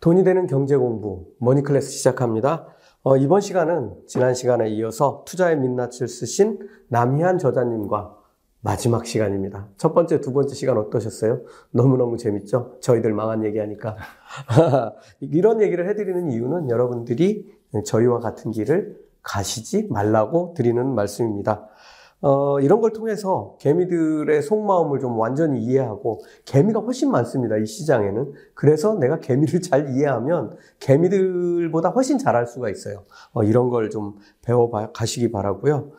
돈이 되는 경제 공부 머니 클래스 시작합니다. 어, 이번 시간은 지난 시간에 이어서 투자의 민낯을 쓰신 남희한 저자님과 마지막 시간입니다. 첫 번째, 두 번째 시간 어떠셨어요? 너무너무 재밌죠? 저희들 망한 얘기하니까. 이런 얘기를 해드리는 이유는 여러분들이 저희와 같은 길을 가시지 말라고 드리는 말씀입니다. 어, 이런 걸 통해서 개미들의 속마음을 좀 완전히 이해하고 개미가 훨씬 많습니다. 이 시장에는. 그래서 내가 개미를 잘 이해하면 개미들보다 훨씬 잘할 수가 있어요. 어, 이런 걸 좀 배워 가시기 바라고요.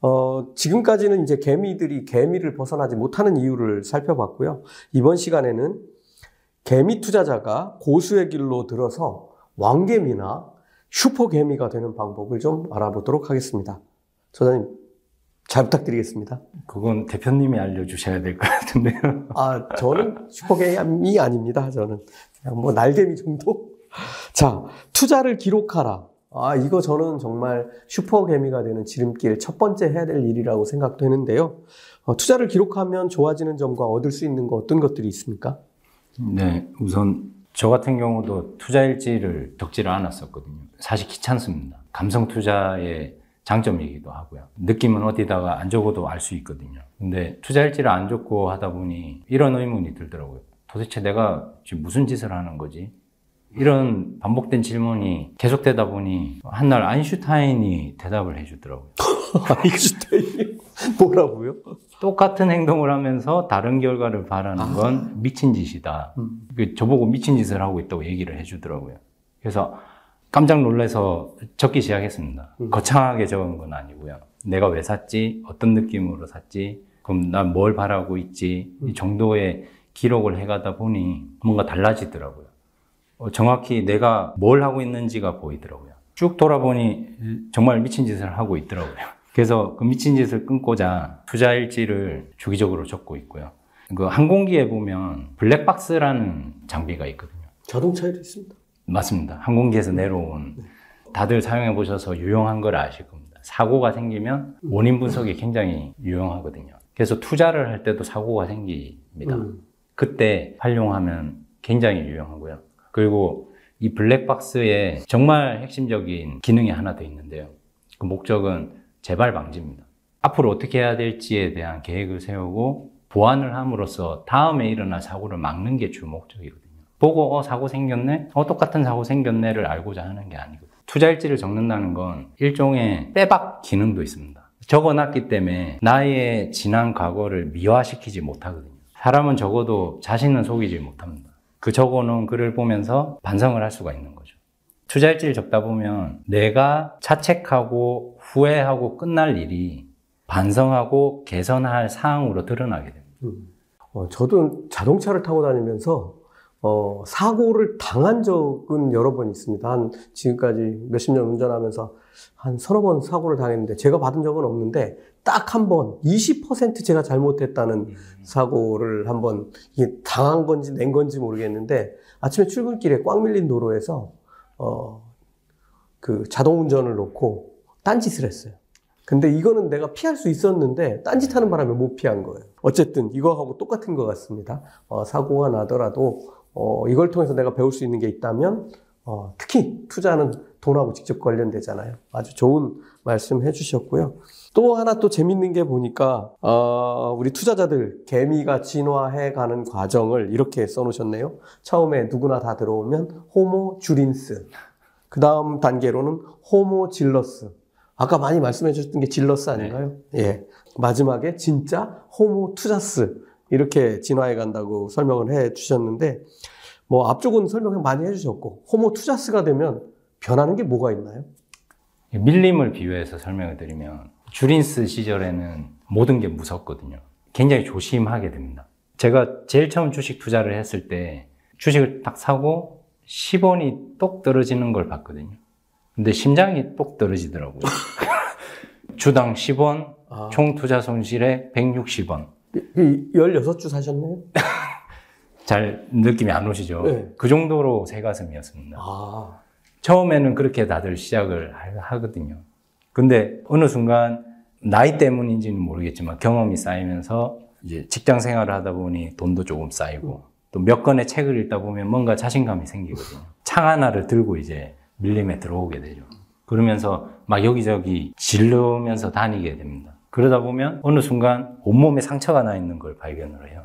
어, 지금까지는 이제 개미들이 개미를 벗어나지 못하는 이유를 살펴봤고요. 이번 시간에는 개미 투자자가 고수의 길로 들어서 왕개미나 슈퍼개미가 되는 방법을 좀 알아보도록 하겠습니다. 소장님, 잘 부탁드리겠습니다. 그건 대표님이 알려주셔야 될 것 같은데요. 아, 저는 슈퍼개미 아닙니다. 저는 그냥 뭐 날개미 정도? 자, 투자를 기록하라. 아, 이거 저는 정말 슈퍼개미가 되는 지름길 첫 번째 해야 될 일이라고 생각되는데요. 어, 투자를 기록하면 좋아지는 점과 얻을 수 있는 거 어떤 것들이 있습니까? 네, 우선 저 같은 경우도 투자 일지를 적지를 않았었거든요. 사실 귀찮습니다. 감성 투자의 장점이기도 하고요. 느낌은 어디다가 안 적어도 알 수 있거든요. 근데 투자 일지를 안 적고 하다 보니 이런 의문이 들더라고요. 도대체 내가 지금 무슨 짓을 하는 거지? 이런 반복된 질문이 계속되다 보니 한날 아인슈타인이 대답을 해주더라고요. 아인슈타인이 뭐라고요? 똑같은 행동을 하면서 다른 결과를 바라는 건 아. 미친 짓이다. 음. 그 저보고 미친 짓을 하고 있다고 얘기를 해주더라고요. 그래서 깜짝 놀라서 적기 시작했습니다. 음. 거창하게 적은 건 아니고요. 내가 왜 샀지? 어떤 느낌으로 샀지? 그럼 난 뭘 바라고 있지? 이 음. 정도의 기록을 해가다 보니 뭔가 달라지더라고요. 어, 정확히 내가 뭘 하고 있는지가 보이더라고요. 쭉 돌아보니 정말 미친 짓을 하고 있더라고요. 그래서 그 미친 짓을 끊고자 투자 일지를 주기적으로 적고 있고요. 그 항공기에 보면 블랙박스라는 장비가 있거든요. 자동차에도 있습니다. 맞습니다. 항공기에서 내려온 네. 다들 사용해 보셔서 유용한 걸 아실 겁니다. 사고가 생기면 원인 분석이 굉장히 유용하거든요. 그래서 투자를 할 때도 사고가 생깁니다. 음. 그때 활용하면 굉장히 유용하고요. 그리고 이 블랙박스에 정말 핵심적인 기능이 하나 더 있는데요. 그 목적은 재발 방지입니다. 앞으로 어떻게 해야 될지에 대한 계획을 세우고 보완을 함으로써 다음에 일어날 사고를 막는 게 주 목적이거든요. 보고 어 사고 생겼네? 어 똑같은 사고 생겼네를 알고자 하는 게 아니거든요. 투자일지를 적는다는 건 일종의 빼박 기능도 있습니다. 적어놨기 때문에 나의 지난 과거를 미화시키지 못하거든요. 사람은 적어도 자신은 속이지 못합니다. 그 적어놓은 글을 보면서 반성을 할 수가 있는 거죠. 투자일지를 적다 보면 내가 자책하고 후회하고 끝날 일이 반성하고 개선할 사항으로 드러나게 됩니다. 음. 어, 저도 자동차를 타고 다니면서 어, 사고를 당한 적은 여러 번 있습니다. 한 지금까지 몇십 년 운전하면서 한 서너 번 사고를 당했는데 제가 받은 적은 없는데 딱 한 번 20% 제가 잘못했다는 음. 사고를 한번 당한 건지 낸 건지 모르겠는데 아침에 출근길에 꽉 밀린 도로에서 어, 그 자동 운전을 놓고 딴짓을 했어요. 근데 이거는 내가 피할 수 있었는데 딴짓하는 바람에 못 피한 거예요. 어쨌든 이거하고 똑같은 것 같습니다. 어, 사고가 나더라도 어, 이걸 통해서 내가 배울 수 있는 게 있다면 어, 특히 투자는 돈하고 직접 관련되잖아요. 아주 좋은 말씀 해주셨고요. 또 하나 또 재밌는 게 보니까 어, 우리 투자자들 개미가 진화해 가는 과정을 이렇게 써놓으셨네요. 처음에 누구나 다 들어오면 호모 주린스, 그 다음 단계로는 호모 질러스. 아까 많이 말씀해 주셨던 게 질러스 아닌가요? 네. 예. 마지막에 진짜 호모 투자스 이렇게 진화해 간다고 설명을 해 주셨는데 뭐 앞쪽은 설명 많이 해 주셨고 호모 투자스가 되면 변하는 게 뭐가 있나요? 밀림을 비유해서 설명을 드리면 주린스 시절에는 모든 게 무섭거든요. 굉장히 조심하게 됩니다. 제가 제일 처음 주식 투자를 했을 때 주식을 딱 사고 10원이 똑 떨어지는 걸 봤거든요. 근데 심장이 똑 떨어지더라고요. 주당 10원, 아. 총 투자 손실에 160원. 16주 사셨나요? 잘 느낌이 안 오시죠? 네. 그 정도로 새 가슴이었습니다. 아. 처음에는 그렇게 다들 시작을 하거든요. 근데 어느 순간 나이 때문인지는 모르겠지만 경험이 쌓이면서 이제 직장 생활을 하다 보니 돈도 조금 쌓이고 또 몇 권의 책을 읽다 보면 뭔가 자신감이 생기거든요. 상 하나를 들고 이제 밀림에 들어오게 되죠. 그러면서 막 여기저기 질르면서 다니게 됩니다. 그러다 보면 어느 순간 온몸에 상처가 나 있는 걸 발견을 해요.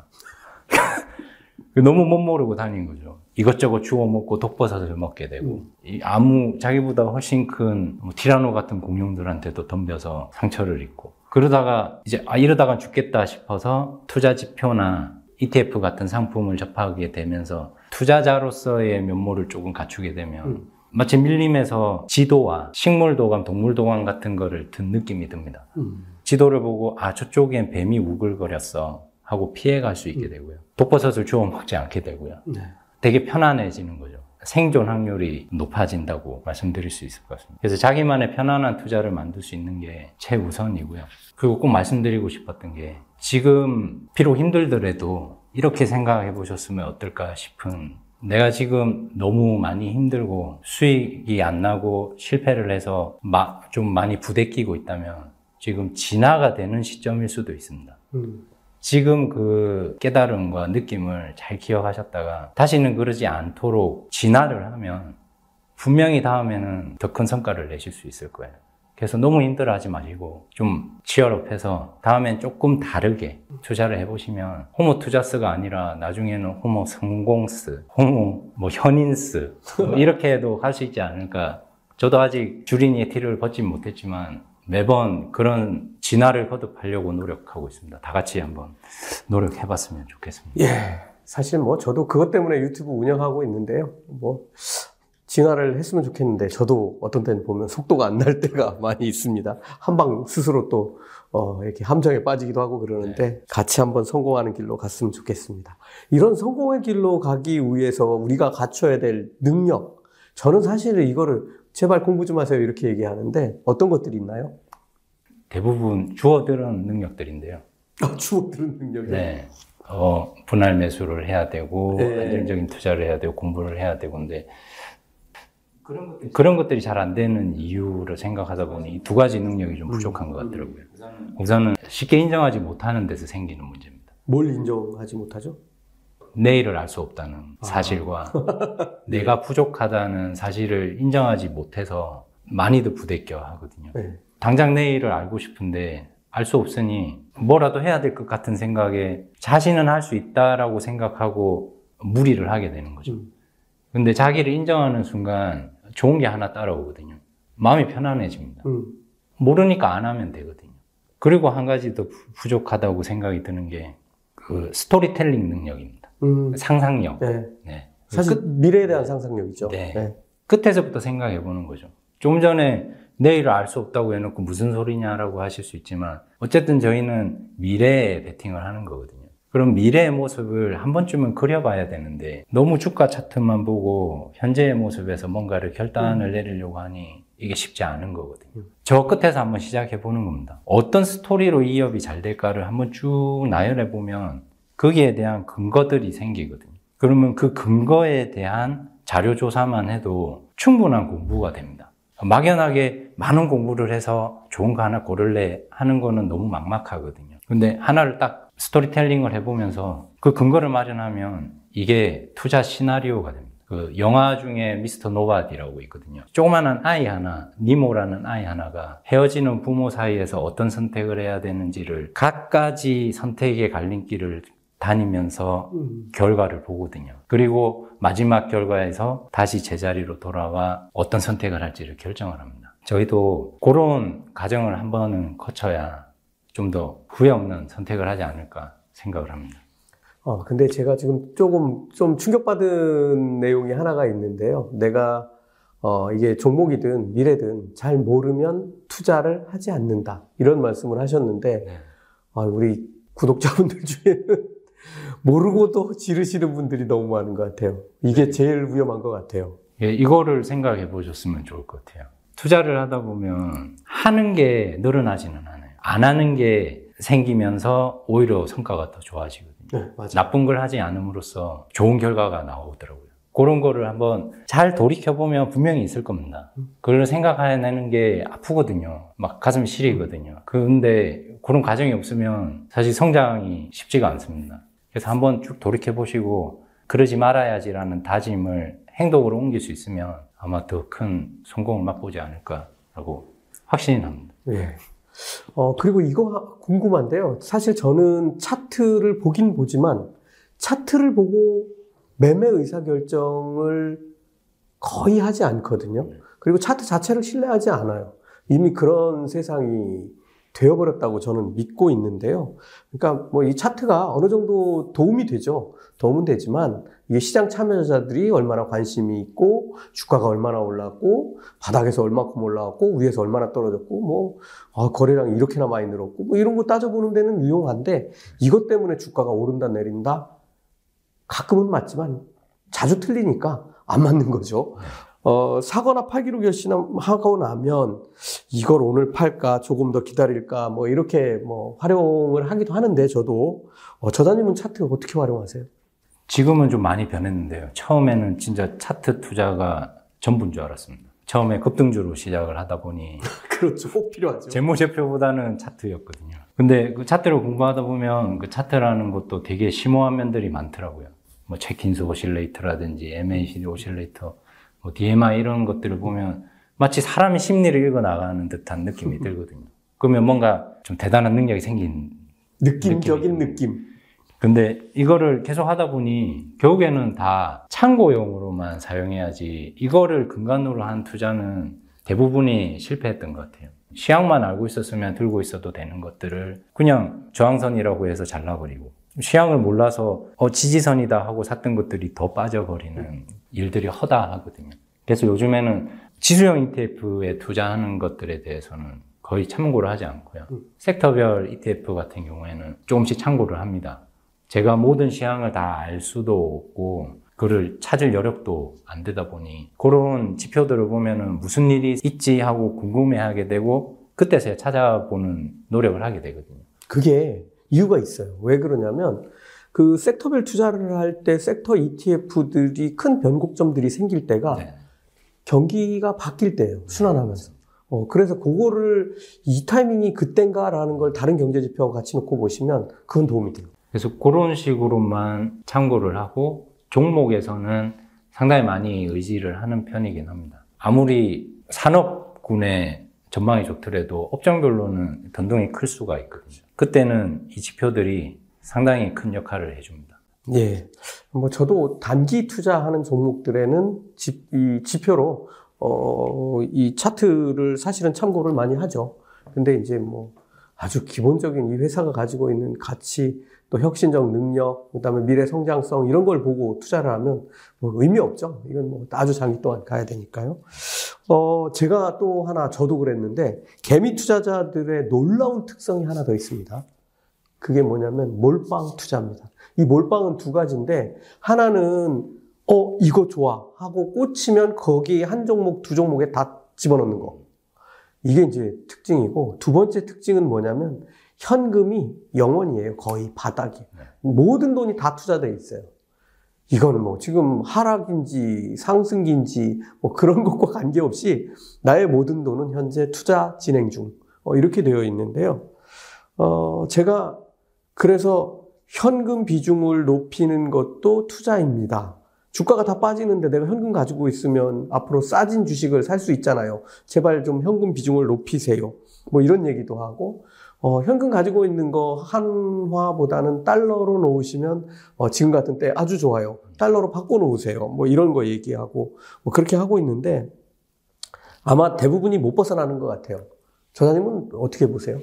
너무 못 모르고 다닌 거죠. 이것저것 주워 먹고 독버섯을 먹게 되고 이 아무 자기보다 훨씬 큰뭐 티라노 같은 공룡들한테도 덤벼서 상처를 입고 그러다가 이제 아 이러다가 죽겠다 싶어서 투자 지표나 ETF 같은 상품을 접하게 되면서 투자자로서의 면모를 조금 갖추게 되면 음. 마치 밀림에서 지도와 식물도감, 동물도감 같은 거를 든 느낌이 듭니다. 음. 지도를 보고 아 저쪽엔 뱀이 우글거렸어 하고 피해갈 수 있게 되고요. 독버섯을 주워 먹지 않게 되고요. 네. 되게 편안해지는 거죠. 생존 확률이 높아진다고 말씀드릴 수 있을 것 같습니다. 그래서 자기만의 편안한 투자를 만들 수 있는 게 최우선이고요. 그리고 꼭 말씀드리고 싶었던 게 지금 비록 힘들더라도 이렇게 생각해 보셨으면 어떨까 싶은 내가 지금 너무 많이 힘들고 수익이 안 나고 실패를 해서 마- 좀 많이 부대끼고 있다면 지금 진화가 되는 시점일 수도 있습니다. 음. 지금 그 깨달음과 느낌을 잘 기억하셨다가 다시는 그러지 않도록 진화를 하면 분명히 다음에는 더 큰 성과를 내실 수 있을 거예요. 그래서 너무 힘들어 하지 마시고 좀 치열업해서 다음엔 조금 다르게 투자를 해보시면 호모 투자스가 아니라 나중에는 호모 성공스, 호모 뭐 현인스 뭐 이렇게도 할 수 있지 않을까. 저도 아직 주린이의 티를 벗지 못했지만 매번 그런 진화를 거듭하려고 노력하고 있습니다. 다 같이 한번 노력해 봤으면 좋겠습니다. 예. 사실 뭐 저도 그것 때문에 유튜브 운영하고 있는데요. 뭐 진화를 했으면 좋겠는데 저도 어떤 때는 보면 속도가 안 날 때가 많이 있습니다. 한방 스스로 또 어, 이렇게 함정에 빠지기도 하고 그러는데 같이 한번 성공하는 길로 갔으면 좋겠습니다. 이런 성공의 길로 가기 위해서 우리가 갖춰야 될 능력. 저는 사실 이거를 제발 공부 좀 하세요 이렇게 얘기하는데 어떤 것들이 있나요? 대부분 주어들은 능력들인데요. 아, 주어들은 능력이. 네. 어, 분할 매수를 해야 되고, 네. 안정적인 투자를 해야 되고, 공부를 해야 되고, 근데 그런 것들이 잘안 되는 이유를 생각하다 보니 이두 가지 능력이 좀 부족한 것 같더라고요. 우선은 쉽게 인정하지 못하는 데서 생기는 문제입니다. 뭘 인정하지 못하죠? 내일을 알 수 없다는 사실과 내가 부족하다는 사실을 인정하지 못해서 많이들 부대껴 하거든요. 네. 당장 내일을 알고 싶은데 알 수 없으니 뭐라도 해야 될 것 같은 생각에 자신은 할 수 있다라고 생각하고 무리를 하게 되는 거죠. 음. 근데 자기를 인정하는 순간 좋은 게 하나 따라오거든요. 마음이 편안해집니다. 음. 모르니까 안 하면 되거든요. 그리고 한 가지 더 부- 부족하다고 생각이 드는 게 그 스토리텔링 능력입니다. 음. 상상력. 네. 네. 사실 미래에 대한 상상력이죠. 네. 끝에서부터 생각해 보는 거죠. 좀 전에 내일을 알 수 없다고 해놓고 무슨 소리냐라고 하실 수 있지만 어쨌든 저희는 미래에 베팅을 하는 거거든요. 그럼 미래의 모습을 한 번쯤은 그려봐야 되는데 너무 주가 차트만 보고 현재의 모습에서 뭔가를 결단을 내리려고 하니 이게 쉽지 않은 거거든요. 저 끝에서 한번 시작해 보는 겁니다. 어떤 스토리로 이 업이 잘 될까를 한번 쭉 나열해 보면 거기에 대한 근거들이 생기거든요. 그러면 그 근거에 대한 자료 조사만 해도 충분한 공부가 됩니다. 막연하게 많은 공부를 해서 좋은 거 하나 고를래 하는 거는 너무 막막하거든요. 근데 하나를 딱 스토리텔링을 해보면서 그 근거를 마련하면 이게 투자 시나리오가 됩니다. 그 영화 중에 Mr. Nobody라고 있거든요. 조그마한 아이 하나, 니모라는 아이 하나가 헤어지는 부모 사이에서 어떤 선택을 해야 되는지를 각가지 선택의 갈림길을 다니면서 음. 결과를 보거든요. 그리고 마지막 결과에서 다시 제자리로 돌아와 어떤 선택을 할지를 결정을 합니다. 저희도 그런 과정을 한 번은 거쳐야 좀 더 후회 없는 선택을 하지 않을까 생각을 합니다. 어, 근데 제가 지금 조금 좀 충격받은 내용이 하나가 있는데요. 내가 어, 이게 종목이든 미래든 잘 모르면 투자를 하지 않는다. 이런 말씀을 하셨는데, 네. 아, 우리 구독자분들 중에는 모르고도 지르시는 분들이 너무 많은 것 같아요. 이게 제일 위험한 것 같아요. 예, 이거를 생각해 보셨으면 좋을 것 같아요. 투자를 하다 보면 하는 게 늘어나지는 않아요. 안 하는 게 생기면서 오히려 성과가 더 좋아지거든요. 네, 맞아. 나쁜 걸 하지 않음으로써 좋은 결과가 나오더라고요. 그런 거를 한번 잘 돌이켜보면 분명히 있을 겁니다. 그걸 생각해내는 게 아프거든요. 막 가슴이 시리거든요. 근데 그런 과정이 없으면 사실 성장이 쉽지가 않습니다. 그래서 한번 쭉 돌이켜 보시고 그러지 말아야지라는 다짐을 행동으로 옮길 수 있으면 아마 더 큰 성공을 맛보지 않을까라고 확신이 납니다. 예. 어, 그리고 이거 궁금한데요. 사실 저는 차트를 보긴 보지만 차트를 보고 매매 의사결정을 거의 하지 않거든요. 그리고 차트 자체를 신뢰하지 않아요. 이미 그런 세상이 되어버렸다고 저는 믿고 있는데요. 그러니까 뭐 이 차트가 어느 정도 도움이 되죠. 도움은 되지만 이게 시장 참여자들이 얼마나 관심이 있고 주가가 얼마나 올랐고 바닥에서 얼마큼 올라왔고 위에서 얼마나 떨어졌고 뭐 아, 거래량이 이렇게나 많이 늘었고 뭐 이런 거 따져보는 데는 유용한데 이것 때문에 주가가 오른다 내린다 가끔은 맞지만 자주 틀리니까 안 맞는 거죠. 어, 사거나 팔기로 결심하고 나면 이걸 오늘 팔까 조금 더 기다릴까 뭐 이렇게 뭐 활용을 하기도 하는데 저도 어, 저자님은 차트 어떻게 활용하세요? 지금은 좀 많이 변했는데요. 처음에는 진짜 차트 투자가 전부인 줄 알았습니다. 처음에 급등주로 시작을 하다 보니 그렇죠. 꼭 필요하죠. 재무제표보다는 차트였거든요. 근데 그 차트를 공부하다 보면 그 차트라는 것도 되게 심오한 면들이 많더라고요. 뭐 Chaikin's Oscillator라든지 MACD Oscillator, 뭐 DMI 이런 것들을 보면 마치 사람의 심리를 읽어 나가는 듯한 느낌이 들거든요. 그러면 뭔가 좀 대단한 능력이 생긴 느낌적인. 느낌. 근데 이거를 계속 하다 보니 결국에는 다 참고용으로만 사용해야지 이거를 근간으로 한 투자는 대부분이 실패했던 것 같아요. 시향만 알고 있었으면 들고 있어도 되는 것들을 그냥 저항선이라고 해서 잘라버리고 시향을 몰라서 어 지지선이다 하고 샀던 것들이 더 빠져버리는 일들이 허다하거든요. 그래서 요즘에는 지수형 ETF에 투자하는 것들에 대해서는 거의 참고를 하지 않고요. 섹터별 ETF 같은 경우에는 조금씩 참고를 합니다. 제가 모든 시향을 다 알 수도 없고 그를 찾을 여력도 안 되다 보니 그런 지표들을 보면은 무슨 일이 있지 하고 궁금해하게 되고 그때서야 찾아보는 노력을 하게 되거든요. 그게 이유가 있어요. 왜 그러냐면 그 섹터별 투자를 할 때 섹터 ETF들이 큰 변곡점들이 생길 때가 네. 경기가 바뀔 때예요. 순환하면서. 어, 그래서 그거를 이 타이밍이 그땐가라는 걸 다른 경제 지표와 같이 놓고 보시면 그건 도움이 돼요. 그래서 그런 식으로만 참고를 하고 종목에서는 상당히 많이 의지를 하는 편이긴 합니다. 아무리 산업군의 전망이 좋더라도 업종별로는 변동이 클 수가 있거든요. 그때는 이 지표들이 상당히 큰 역할을 해줍니다. 예. 뭐 저도 단기 투자하는 종목들에는 지, 이 지표로 어, 이 차트를 사실은 참고를 많이 하죠. 근데 이제 뭐 아주 기본적인 이 회사가 가지고 있는 가치, 또 혁신적 능력, 그다음에 미래 성장성 이런 걸 보고 투자를 하면 뭐 의미 없죠. 이건 뭐 아주 장기 동안 가야 되니까요. 어, 제가 또 하나 저도 그랬는데 개미 투자자들의 놀라운 특성이 하나 더 있습니다. 그게 뭐냐면 몰빵 투자입니다. 이 몰빵은 두 가지인데 하나는 어 이거 좋아 하고 꽂히면 거기 한 종목 두 종목에 다 집어넣는 거. 이게 이제 특징이고 두 번째 특징은 뭐냐면 현금이 영원이에요. 거의 바닥이. 모든 돈이 다 투자돼 있어요. 이거는 뭐 지금 하락인지 상승인지 뭐 그런 것과 관계없이 나의 모든 돈은 현재 투자 진행 중 어, 이렇게 되어 있는데요. 어, 제가 그래서 현금 비중을 높이는 것도 투자입니다. 주가가 다 빠지는데 내가 현금 가지고 있으면 앞으로 싸진 주식을 살 수 있잖아요. 제발 좀 현금 비중을 높이세요. 뭐 이런 얘기도 하고, 어, 현금 가지고 있는 거 한화보다는 달러로 놓으시면 어, 지금 같은 때 아주 좋아요. 달러로 바꿔 놓으세요. 뭐 이런 거 얘기하고 뭐 그렇게 하고 있는데 아마 대부분이 못 벗어나는 것 같아요. 저자님은 어떻게 보세요?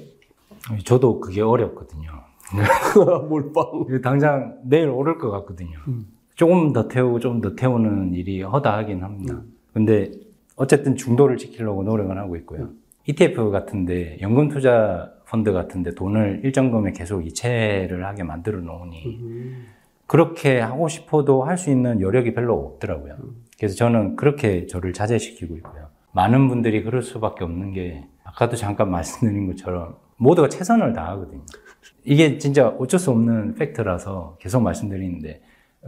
저도 그게 어렵거든요. 몰빵. 당장 내일 오를 것 같거든요. 조금 더 태우고 좀 더 태우는 일이 허다하긴 합니다. 근데 어쨌든 중도를 지키려고 노력을 하고 있고요. ETF 같은데 연금 투자 펀드 같은데 돈을 일정 금액 계속 이체를 하게 만들어 놓으니 그렇게 하고 싶어도 할 수 있는 여력이 별로 없더라고요. 그래서 저는 그렇게 저를 자제시키고 있고요. 많은 분들이 그럴 수밖에 없는 게 아까도 잠깐 말씀드린 것처럼 모두가 최선을 다하거든요. 이게 진짜 어쩔 수 없는 팩트라서 계속 말씀드리는데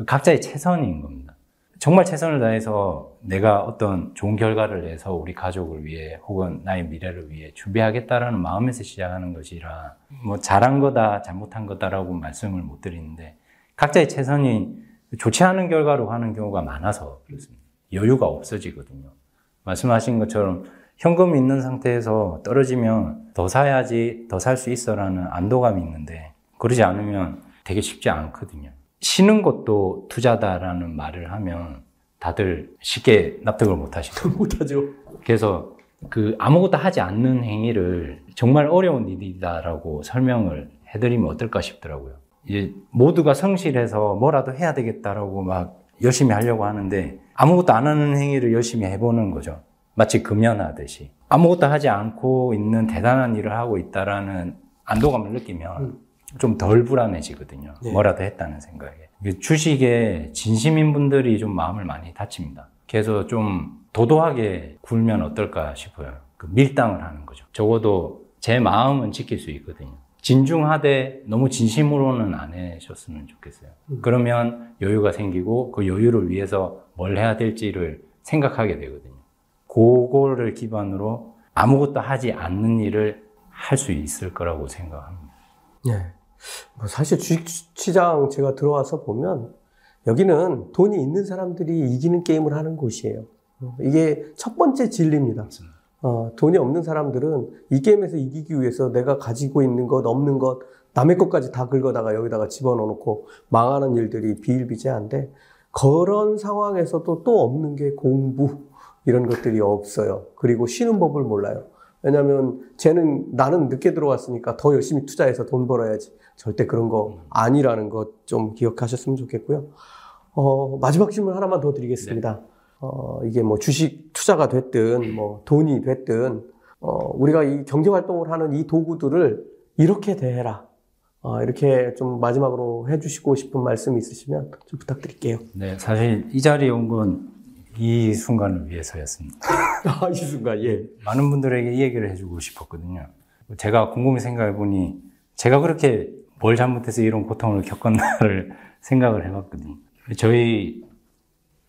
각자의 최선인 겁니다. 정말 최선을 다해서 내가 어떤 좋은 결과를 내서 우리 가족을 위해 혹은 나의 미래를 위해 준비하겠다라는 마음에서 시작하는 것이라 뭐 잘한 거다 잘못한 거다라고 말씀을 못 드리는데 각자의 최선이 좋지 않은 결과로 가는 경우가 많아서 그렇습니다. 여유가 없어지거든요. 말씀하신 것처럼 현금이 있는 상태에서 떨어지면 더 사야지, 더 살 수 있어라는 안도감이 있는데 그러지 않으면 되게 쉽지 않거든요. 쉬는 것도 투자다라는 말을 하면 다들 쉽게 납득을 못 하시고. 못하죠. 그래서 그 아무것도 하지 않는 행위를 정말 어려운 일이다라고 설명을 해드리면 어떨까 싶더라고요. 이제 모두가 성실해서 뭐라도 해야 되겠다라고 막 열심히 하려고 하는데 아무것도 안 하는 행위를 열심히 해보는 거죠. 마치 금연하듯이. 아무것도 하지 않고 있는 대단한 일을 하고 있다라는 안도감을 느끼면 좀 덜 불안해지거든요. 네. 뭐라도 했다는 생각에. 주식에 진심인 분들이 좀 마음을 많이 다칩니다. 그래서 좀 도도하게 굴면 어떨까 싶어요. 그 밀당을 하는 거죠. 적어도 제 마음은 지킬 수 있거든요. 진중하되 너무 진심으로는 안 해줬으면 좋겠어요. 그러면 여유가 생기고 그 여유를 위해서 뭘 해야 될지를 생각하게 되거든요. 그거를 기반으로 아무것도 하지 않는 일을 할 수 있을 거라고 생각합니다. 네. 뭐 사실 주식시장 제가 들어와서 보면 여기는 돈이 있는 사람들이 이기는 게임을 하는 곳이에요. 어, 이게 첫 번째 진리입니다. 어, 돈이 없는 사람들은 이 게임에서 이기기 위해서 내가 가지고 있는 것, 없는 것, 남의 것까지 다 긁어다가 여기다가 집어넣어 놓고 망하는 일들이 비일비재한데 그런 상황에서도 또 없는 게 공부 이런 것들이 없어요. 그리고 쉬는 법을 몰라요. 왜냐하면 쟤는 나는 늦게 들어왔으니까 더 열심히 투자해서 돈 벌어야지. 절대 그런 거 아니라는 것 좀 기억하셨으면 좋겠고요. 어, 마지막 질문 하나만 더 드리겠습니다. 어, 이게 뭐 주식 투자가 됐든 뭐 돈이 됐든 어, 우리가 이 경제 활동을 하는 이 도구들을 이렇게 대해라. 어, 이렇게 좀 마지막으로 해주시고 싶은 말씀 있으시면 좀 부탁드릴게요. 네, 사실 이 자리에 온 건 이 순간을 위해서였습니다. 아, 이 순간, 예. 많은 분들에게 이 얘기를 해주고 싶었거든요. 제가 곰곰이 생각해 보니 제가 그렇게 뭘 잘못해서 이런 고통을 겪었나를 생각을 해봤거든요. 저희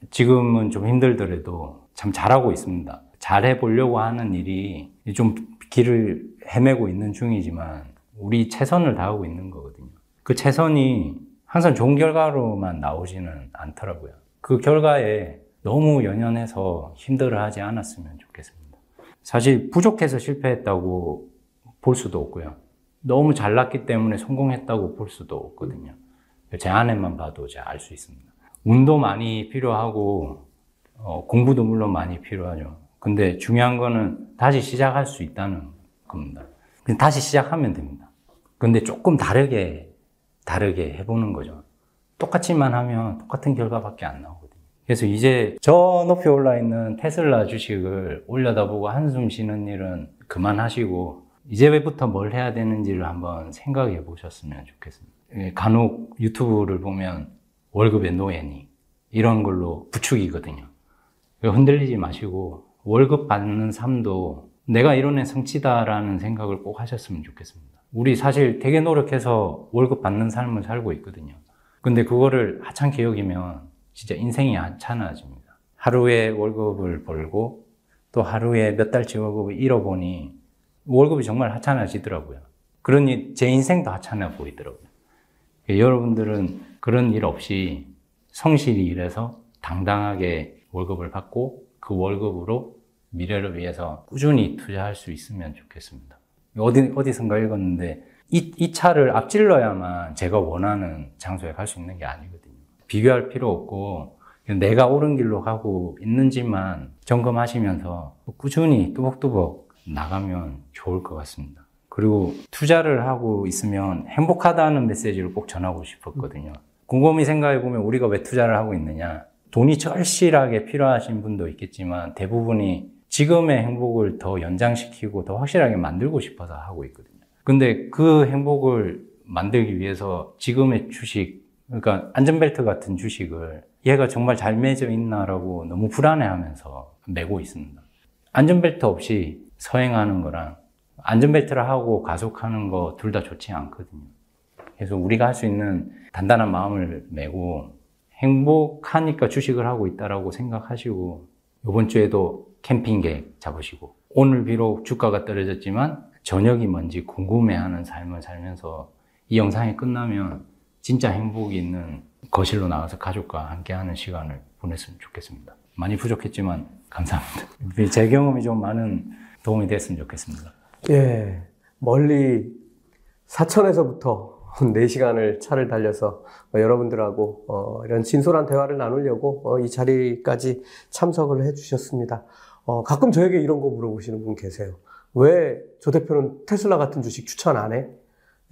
지금은 좀 힘들더라도 참 잘하고 있습니다. 잘해보려고 하는 일이 좀 길을 헤매고 있는 중이지만 우리 최선을 다하고 있는 거거든요. 그 최선이 항상 좋은 결과로만 나오지는 않더라고요. 그 결과에 너무 연연해서 힘들어 하지 않았으면 좋겠습니다. 사실 부족해서 실패했다고 볼 수도 없고요. 너무 잘났기 때문에 성공했다고 볼 수도 없거든요. 제 안에만 봐도 알 수 있습니다. 운도 많이 필요하고 어, 공부도 물론 많이 필요하죠. 근데 중요한 거는 다시 시작할 수 있다는 겁니다. 다시 시작하면 됩니다. 근데 조금 다르게 다르게 해보는 거죠. 똑같이만 하면 똑같은 결과밖에 안 나오거든요. 그래서 이제 저 높이 올라 있는 테슬라 주식을 올려다보고 한숨 쉬는 일은 그만하시고 이제부터 뭘 해야 되는지를 한번 생각해 보셨으면 좋겠습니다. 예, 간혹 유튜브를 보면 월급의 노예니 이런 걸로 부축이거든요. 흔들리지 마시고 월급 받는 삶도 내가 이뤄낸 성취다라는 생각을 꼭 하셨으면 좋겠습니다. 우리 사실 되게 노력해서 월급 받는 삶을 살고 있거든요. 근데 그거를 하찮게 여기면 진짜 인생이 하찮아집니다. 하루에 월급을 벌고 또 하루에 몇 달치 월급을 잃어보니 월급이 정말 하찮아지더라고요. 그러니 제 인생도 하찮아 보이더라고요. 여러분들은 그런 일 없이 성실히 일해서 당당하게 월급을 받고 그 월급으로 미래를 위해서 꾸준히 투자할 수 있으면 좋겠습니다. 어디, 어디선가 읽었는데 이, 이 차를 앞질러야만 제가 원하는 장소에 갈 수 있는 게 아니거든요. 비교할 필요 없고 내가 옳은 길로 가고 있는지만 점검하시면서 꾸준히 뚜벅뚜벅 나가면 좋을 것 같습니다. 그리고 투자를 하고 있으면 행복하다는 메시지를 꼭 전하고 싶었거든요. 곰곰이 생각해 보면 우리가 왜 투자를 하고 있느냐? 돈이 절실하게 필요하신 분도 있겠지만 대부분이 지금의 행복을 더 연장시키고 더 확실하게 만들고 싶어서 하고 있거든요. 근데 그 행복을 만들기 위해서 지금의 주식, 그러니까 안전벨트 같은 주식을 얘가 정말 잘 매져 있나라고 너무 불안해 하면서 메고 있습니다. 안전벨트 없이 서행하는 거랑 안전벨트를 하고 가속하는 거 둘 다 좋지 않거든요. 그래서 우리가 할 수 있는 단단한 마음을 메고 행복하니까 주식을 하고 있다라고 생각하시고 이번 주에도 캠핑 계획 잡으시고 오늘 비록 주가가 떨어졌지만 저녁이 뭔지 궁금해하는 삶을 살면서 이 영상이 끝나면 진짜 행복이 있는 거실로 나가서 가족과 함께하는 시간을 보냈으면 좋겠습니다. 많이 부족했지만 감사합니다. 제 경험이 좀 많은 도움이 됐으면 좋겠습니다. 예, 멀리 사천에서부터 4시간을 차를 달려서 어, 여러분들하고 어, 이런 진솔한 대화를 나누려고 어, 이 자리까지 참석을 해주셨습니다. 어, 가끔 저에게 이런 거 물어보시는 분 계세요. 왜 조 대표는 테슬라 같은 주식 추천 안 해?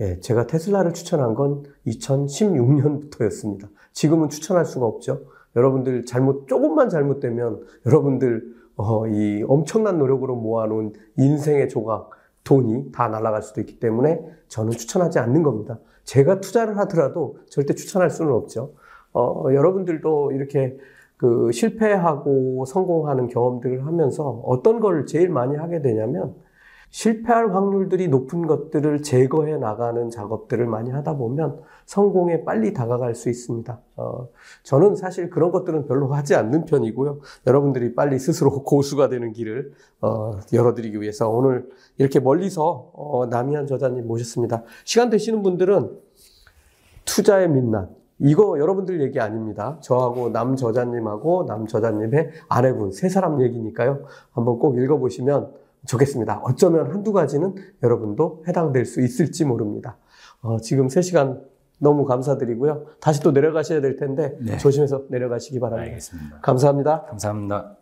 예, 제가 테슬라를 추천한 건 2016년부터였습니다. 지금은 추천할 수가 없죠. 여러분들 잘못, 조금만 잘못되면 여러분들, 어, 이 엄청난 노력으로 모아놓은 인생의 조각, 돈이 다 날아갈 수도 있기 때문에 저는 추천하지 않는 겁니다. 제가 투자를 하더라도 절대 추천할 수는 없죠. 어, 여러분들도 이렇게 그 실패하고 성공하는 경험들을 하면서 어떤 걸 제일 많이 하게 되냐면 실패할 확률들이 높은 것들을 제거해 나가는 작업들을 많이 하다 보면 성공에 빨리 다가갈 수 있습니다. 어, 저는 사실 그런 것들은 별로 하지 않는 편이고요. 여러분들이 빨리 스스로 고수가 되는 길을 어, 열어드리기 위해서 오늘 이렇게 멀리서 어, 남희한 저자님 모셨습니다. 시간 되시는 분들은 투자의 민낯 이거 여러분들 얘기 아닙니다. 저하고 남 저자님하고 남 저자님의 아내분 세 사람 얘기니까요. 한번 꼭 읽어보시면 좋겠습니다. 어쩌면 한두 가지는 여러분도 해당될 수 있을지 모릅니다. 어, 지금 3시간 너무 감사드리고요. 다시 또 내려가셔야 될 텐데 네. 조심해서 내려가시기 바랍니다. 알겠습니다. 감사합니다. 감사합니다.